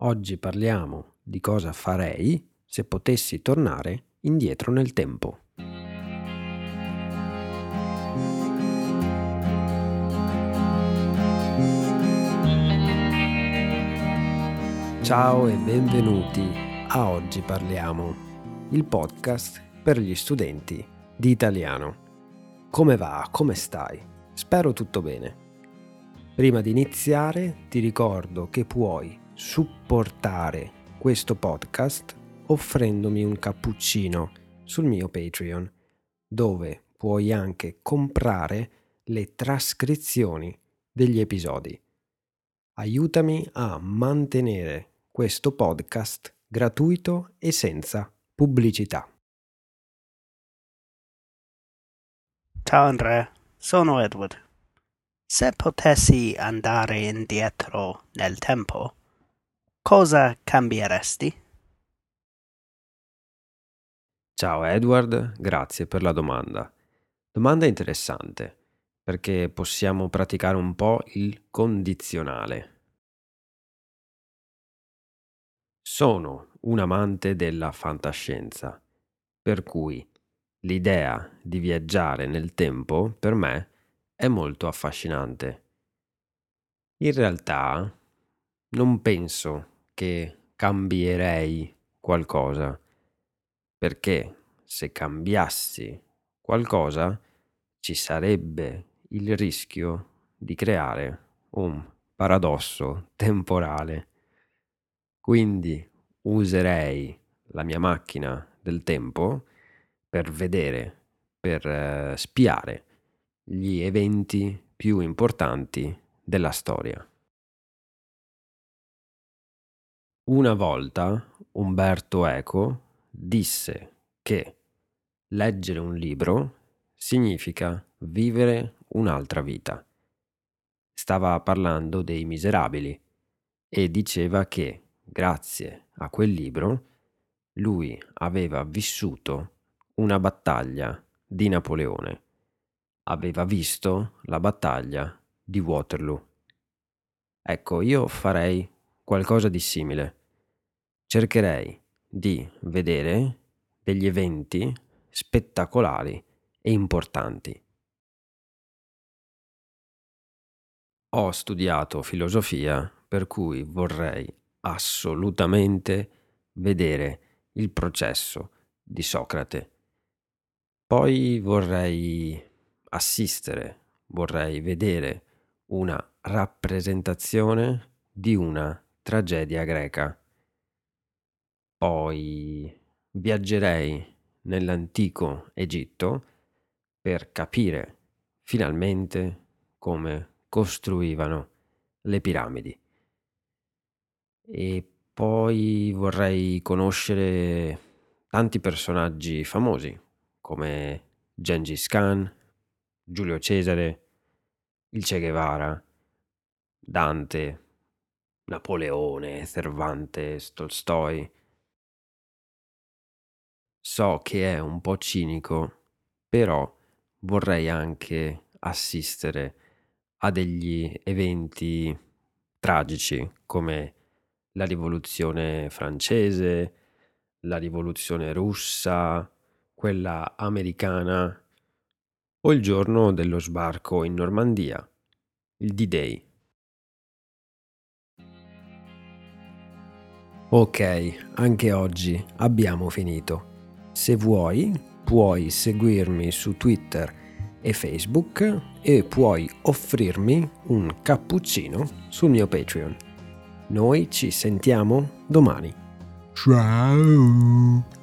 Oggi parliamo di cosa farei se potessi tornare indietro nel tempo. Ciao e benvenuti a Oggi parliamo, il podcast per gli studenti di italiano. Come va? Come stai? Spero tutto bene. Prima di iniziare ti ricordo che puoi supportare questo podcast offrendomi un cappuccino sul mio Patreon, dove puoi anche comprare le trascrizioni degli episodi. Aiutami a mantenere questo podcast gratuito e senza pubblicità. Ciao Andrea, sono Edward. Se potessi andare indietro nel tempo, cosa cambieresti? Ciao Edward, grazie per la domanda. Domanda interessante, perché possiamo praticare un po' il condizionale. Sono un amante della fantascienza, per cui l'idea di viaggiare nel tempo per me è molto affascinante. In realtà non penso che cambierei qualcosa, perché se cambiassi qualcosa ci sarebbe il rischio di creare un paradosso temporale. Quindi userei la mia macchina del tempo per vedere, per eh, spiare gli eventi più importanti della storia. Una volta Umberto Eco disse che leggere un libro significa vivere un'altra vita. Stava parlando dei miserabili e diceva che, grazie a quel libro, lui aveva vissuto una battaglia di Napoleone. Aveva visto la battaglia di Waterloo. Ecco, io farei qualcosa di simile. Cercherei di vedere degli eventi spettacolari e importanti. Ho studiato filosofia per cui vorrei assolutamente vedere il processo di Socrate. Poi vorrei assistere, vorrei vedere una rappresentazione di una tragedia greca. Poi viaggerei nell'antico Egitto per capire finalmente come costruivano le piramidi. E poi vorrei conoscere tanti personaggi famosi come Gengis Khan, Giulio Cesare, il Che Guevara, Dante, Napoleone, Cervantes, Tolstoi. So che è un po' cinico, però vorrei anche assistere a degli eventi tragici come la rivoluzione francese, la rivoluzione russa, quella americana o il giorno dello sbarco in Normandia, il D-Day. Ok, anche oggi abbiamo finito. Se vuoi, puoi seguirmi su Twitter e Facebook e puoi offrirmi un cappuccino sul mio Patreon. Noi ci sentiamo domani. Ciao!